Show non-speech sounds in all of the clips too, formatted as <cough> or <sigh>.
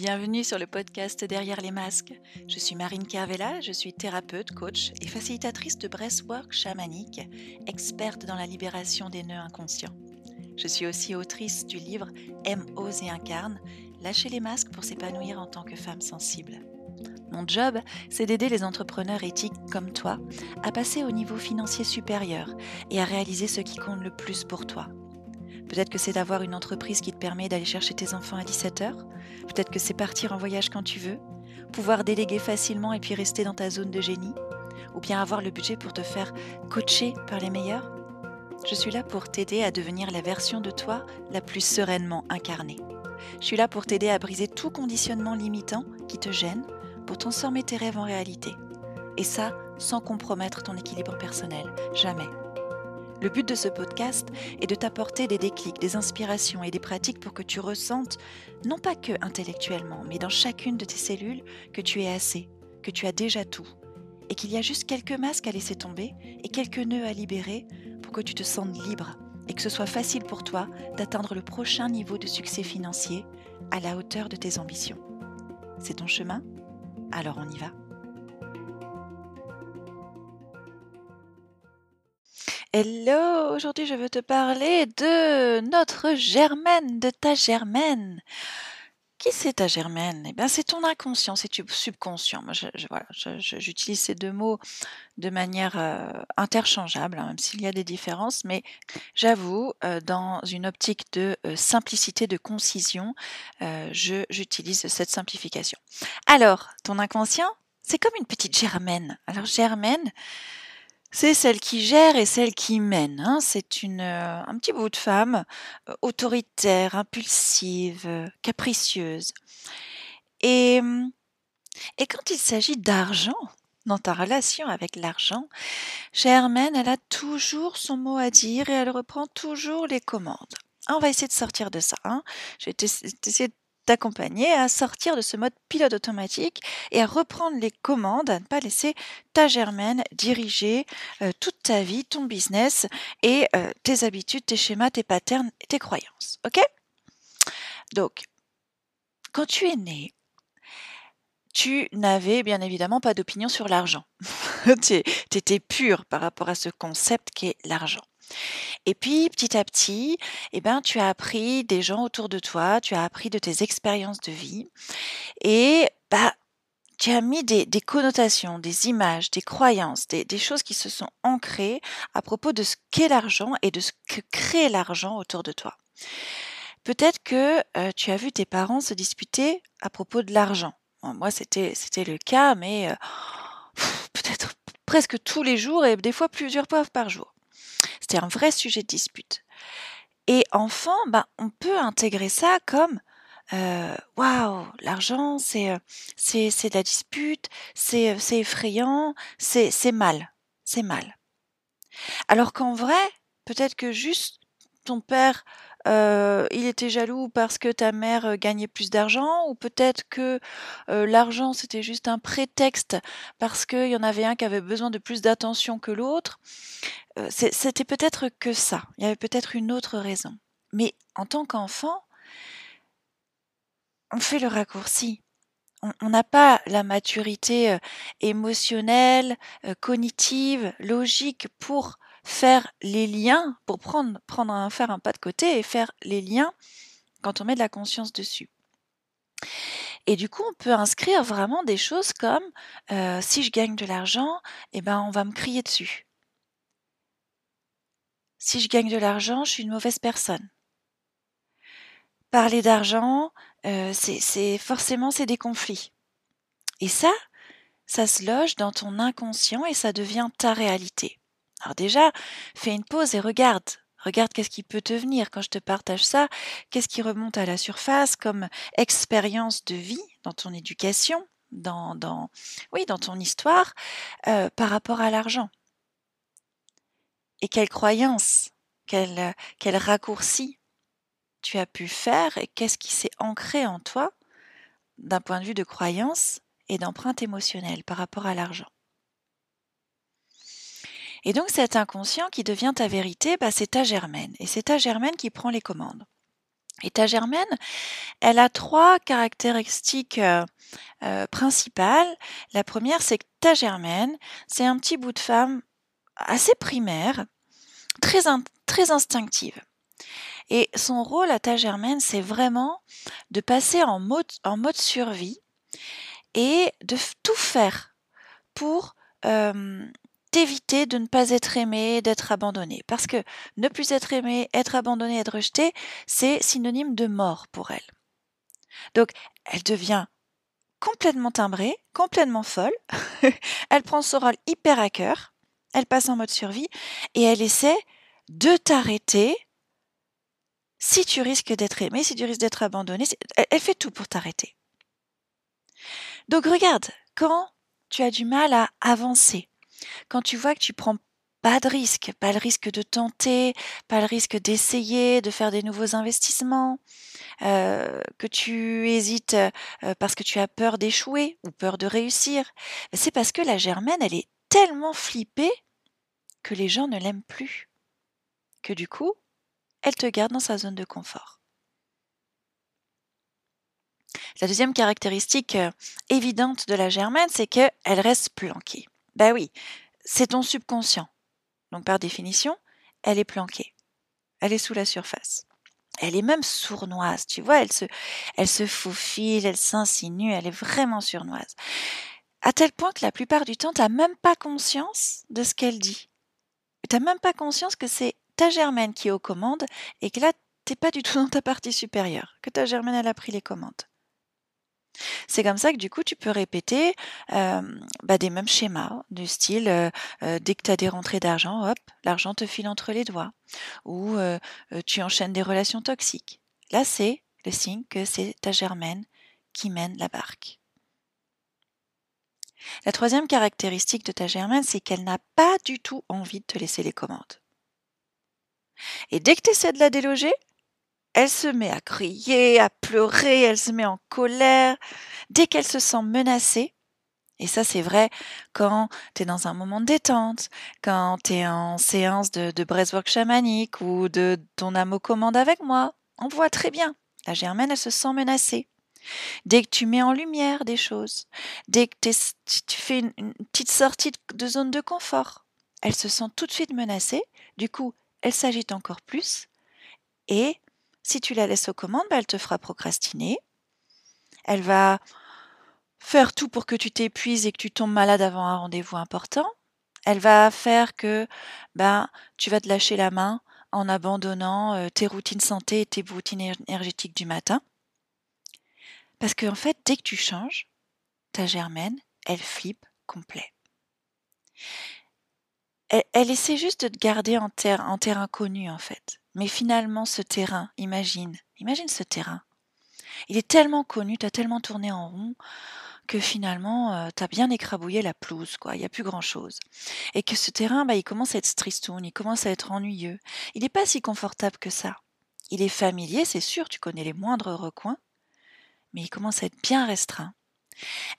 Bienvenue sur le podcast Derrière les masques. Je suis Marine Carvela, je suis thérapeute, coach et facilitatrice de breathwork chamanique, experte dans la libération des nœuds inconscients. Je suis aussi autrice du livre Aime, ose et incarne, Lâcher les masques pour s'épanouir en tant que femme sensible. Mon job, c'est d'aider les entrepreneurs éthiques comme toi à passer au niveau financier supérieur et à réaliser ce qui compte le plus pour toi. Peut-être que c'est d'avoir une entreprise qui te permet d'aller chercher tes enfants à 17h. Peut-être que c'est partir en voyage quand tu veux. Pouvoir déléguer facilement et puis rester dans ta zone de génie. Ou bien avoir le budget pour te faire coacher par les meilleurs. Je suis là pour t'aider à devenir la version de toi la plus sereinement incarnée. Je suis là pour t'aider à briser tout conditionnement limitant qui te gêne pour transformer tes rêves en réalité. Et ça, sans compromettre ton équilibre personnel. Jamais. Le but de ce podcast est de t'apporter des déclics, des inspirations et des pratiques pour que tu ressentes, non pas que intellectuellement, mais dans chacune de tes cellules, que tu es assez, que tu as déjà tout, et qu'il y a juste quelques masques à laisser tomber et quelques nœuds à libérer pour que tu te sentes libre et que ce soit facile pour toi d'atteindre le prochain niveau de succès financier à la hauteur de tes ambitions. C'est ton chemin? Alors on y va Hello, aujourd'hui je veux te parler de notre Germaine, de ta Germaine. Qui c'est ta Germaine? Eh bien, c'est ton inconscient, c'est ton subconscient. Moi, j'utilise ces deux mots de manière euh, interchangeable, hein, même s'il y a des différences, mais j'avoue, euh, dans une optique de euh, simplicité, de concision, j'utilise cette simplification. Alors, ton inconscient, c'est comme une petite Germaine. Alors, Germaine, c'est celle qui gère et celle qui mène. Hein. C'est une, euh, un petit bout de femme euh, autoritaire, impulsive, euh, capricieuse. Et, hum, et quand il s'agit d'argent, dans ta relation avec l'argent, Germaine, elle a toujours son mot à dire et elle reprend toujours les commandes. On va essayer de sortir de ça. Hein. Je vais essayer de à sortir de ce mode pilote automatique et à reprendre les commandes, à ne pas laisser ta germaine diriger euh, toute ta vie, ton business et euh, tes habitudes, tes schémas, tes patterns tes croyances. Ok? Donc, quand tu es né, tu n'avais bien évidemment pas d'opinion sur l'argent. <laughs> tu étais pur par rapport à ce concept qu'est l'argent. Et puis, petit à petit, eh ben, tu as appris des gens autour de toi, tu as appris de tes expériences de vie, et bah, tu as mis des, connotations, des images, des croyances, des, choses qui se sont ancrées à propos de ce qu'est l'argent et de ce que crée l'argent autour de toi. Peut-être que euh, tu as vu tes parents se disputer à propos de l'argent. moi, c'était le cas, mais euh, peut-être presque tous les jours et des fois plusieurs fois par jour. C'était un vrai sujet de dispute. Et enfant, ben, on peut intégrer ça comme euh, waouh, l'argent, c'est euh, c'est c'est de la dispute, c'est euh, c'est effrayant, c'est c'est mal, c'est mal. Alors qu'en vrai, peut-être que juste ton père euh, il était jaloux parce que ta mère euh, gagnait plus d'argent, ou peut-être que euh, l'argent c'était juste un prétexte parce qu'il y en avait un qui avait besoin de plus d'attention que l'autre? c'était peut-être que ça. Il y avait peut-être une autre raison. Mais en tant qu'enfant, on fait le raccourci. On n'a pas la maturité émotionnelle, cognitive, logique pour faire les liens, pour prendre, prendre un, faire un pas de côté et faire les liens quand on met de la conscience dessus. Et du coup, on peut inscrire vraiment des choses comme euh, si je gagne de l'argent, eh ben, on va me crier dessus. Si je gagne de l'argent, je suis une mauvaise personne. Parler d'argent, euh, c'est forcément c'est des conflits. Et ça, ça se loge dans ton inconscient et ça devient ta réalité. Alors déjà, fais une pause et regarde. Regarde qu'est-ce qui peut te venir quand je te partage ça, qu'est-ce qui remonte à la surface comme expérience de vie dans ton éducation, dans, oui, dans ton histoire, euh, par rapport à l'argent? Et quelle croyance, quel, quel raccourci tu as pu faire et qu'est-ce qui s'est ancré en toi d'un point de vue de croyance et d'empreinte émotionnelle par rapport à l'argent? Et donc cet inconscient qui devient ta vérité, bah, c'est ta germaine. Et c'est ta germaine qui prend les commandes. Et ta germaine, elle a trois caractéristiques euh, euh, principales. La première, c'est que ta germaine, c'est un petit bout de femme assez primaire, très, instinctive. Et son rôle à ta germaine, c'est vraiment de passer en mode, en mode survie et de tout faire pour t'éviter de ne pas être aimé, d'être abandonné. Parce que ne plus être aimé, être abandonné, être rejeté, c'est synonyme de mort pour elle. Donc, elle devient complètement timbrée, complètement folle. <laughs> elle prend son rôle hyper à cœur. Elle passe en mode survie et elle essaie de t'arrêter si tu risques d'être aimé, si tu risques d'être abandonné. Elle fait tout pour t'arrêter. Donc regarde, quand tu as du mal à avancer, quand tu vois que tu prends pas de risque, pas le risque de tenter, pas le risque d'essayer, de faire des nouveaux investissements, euh, que tu hésites euh, parce que tu as peur d'échouer ou peur de réussir, c'est parce que la germaine, elle est tellement flippée que les gens ne l'aiment plus. Que du coup, elle te garde dans sa zone de confort. La deuxième caractéristique euh, évidente de la germaine, c'est qu'elle reste planquée. Ben oui, c'est ton subconscient. Donc par définition, elle est planquée. Elle est sous la surface. Elle est même sournoise, tu vois, elle se, elle se faufile, elle s'insinue, elle est vraiment sournoise. À tel point que la plupart du temps, tu n'as même pas conscience de ce qu'elle dit. Tu n'as même pas conscience que c'est ta germaine qui est aux commandes et que là, tu n'es pas du tout dans ta partie supérieure, que ta germaine, elle a pris les commandes. C'est comme ça que du coup, tu peux répéter bah, des mêmes schémas, du style dès que tu as des rentrées d'argent, hop, l'argent te file entre les doigts. Ou tu enchaînes des relations toxiques. Là, c'est le signe que c'est ta germaine qui mène la barque. La troisième caractéristique de ta germaine, c'est qu'elle n'a pas du tout envie de te laisser les commandes. Et dès que tu essaies de la déloger, elle se met à crier, à pleurer, elle se met en colère. Dès qu'elle se sent menacée, et ça c'est vrai quand tu es dans un moment de détente, quand tu es en séance de, de breathwork chamanique ou de ton âme aux commandes avec moi, on voit très bien. La germaine, elle se sent menacée. Dès que tu mets en lumière des choses, dès que tu fais une, une petite sortie de zone de confort, elle se sent tout de suite menacée. Du coup, elle s'agite encore plus et si tu la laisses aux commandes, bah, elle te fera procrastiner. Elle va faire tout pour que tu t'épuises et que tu tombes malade avant un rendez-vous important. Elle va faire que ben, tu vas te lâcher la main en abandonnant euh, tes routines santé et tes routines énergétiques du matin. Parce qu'en en fait, dès que tu changes, ta germaine, elle flippe complet. Elle, essaie juste de te garder en terre, en terre inconnue, en fait. Mais finalement, ce terrain, imagine, imagine ce terrain. Il est tellement connu, tu as tellement tourné en rond que finalement, euh, tu as bien écrabouillé la pelouse, quoi. Il n'y a plus grand-chose. Et que ce terrain, bah, il commence à être tristoun, il commence à être ennuyeux. Il n'est pas si confortable que ça. Il est familier, c'est sûr, tu connais les moindres recoins, mais il commence à être bien restreint.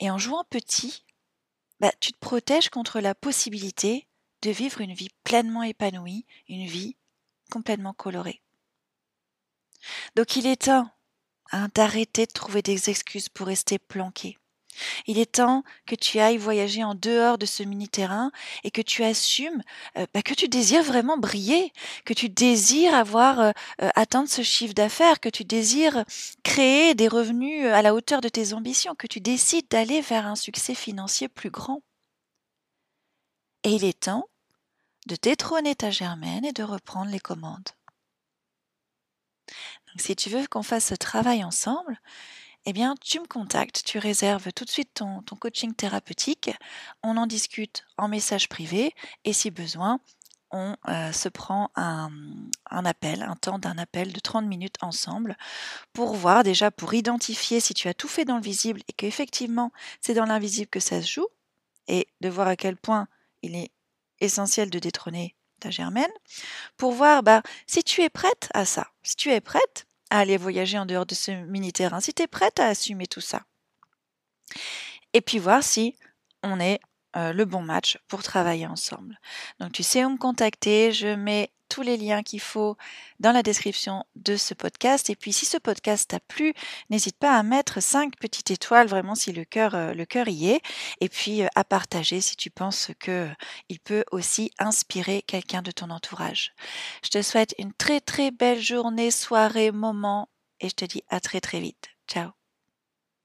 Et en jouant petit, bah, tu te protèges contre la possibilité de vivre une vie pleinement épanouie, une vie complètement coloré. Donc il est temps hein, d'arrêter de trouver des excuses pour rester planqué. Il est temps que tu ailles voyager en dehors de ce mini-terrain et que tu assumes euh, bah, que tu désires vraiment briller, que tu désires avoir euh, euh, atteindre ce chiffre d'affaires, que tu désires créer des revenus à la hauteur de tes ambitions, que tu décides d'aller vers un succès financier plus grand. Et il est temps de détrôner ta germaine et de reprendre les commandes. Donc, si tu veux qu'on fasse ce travail ensemble, eh bien, tu me contactes, tu réserves tout de suite ton, coaching thérapeutique, on en discute en message privé et si besoin, on euh, se prend un, un, appel, un temps d'un appel de 30 minutes ensemble pour voir déjà, pour identifier si tu as tout fait dans le visible et qu'effectivement c'est dans l'invisible que ça se joue et de voir à quel point il est essentiel de détrôner ta germaine, pour voir bah, si tu es prête à ça, si tu es prête à aller voyager en dehors de ce mini-terrain, si tu es prête à assumer tout ça. Et puis voir si on est euh, le bon match pour travailler ensemble. Donc tu sais où me contacter, je mets tous les liens qu'il faut dans la description de ce podcast. Et puis si ce podcast t'a plu, n'hésite pas à mettre 5 petites étoiles, vraiment si le cœur, euh, le cœur y est. Et puis euh, à partager si tu penses que il peut aussi inspirer quelqu'un de ton entourage. Je te souhaite une très très belle journée, soirée, moment et je te dis à très très vite. Ciao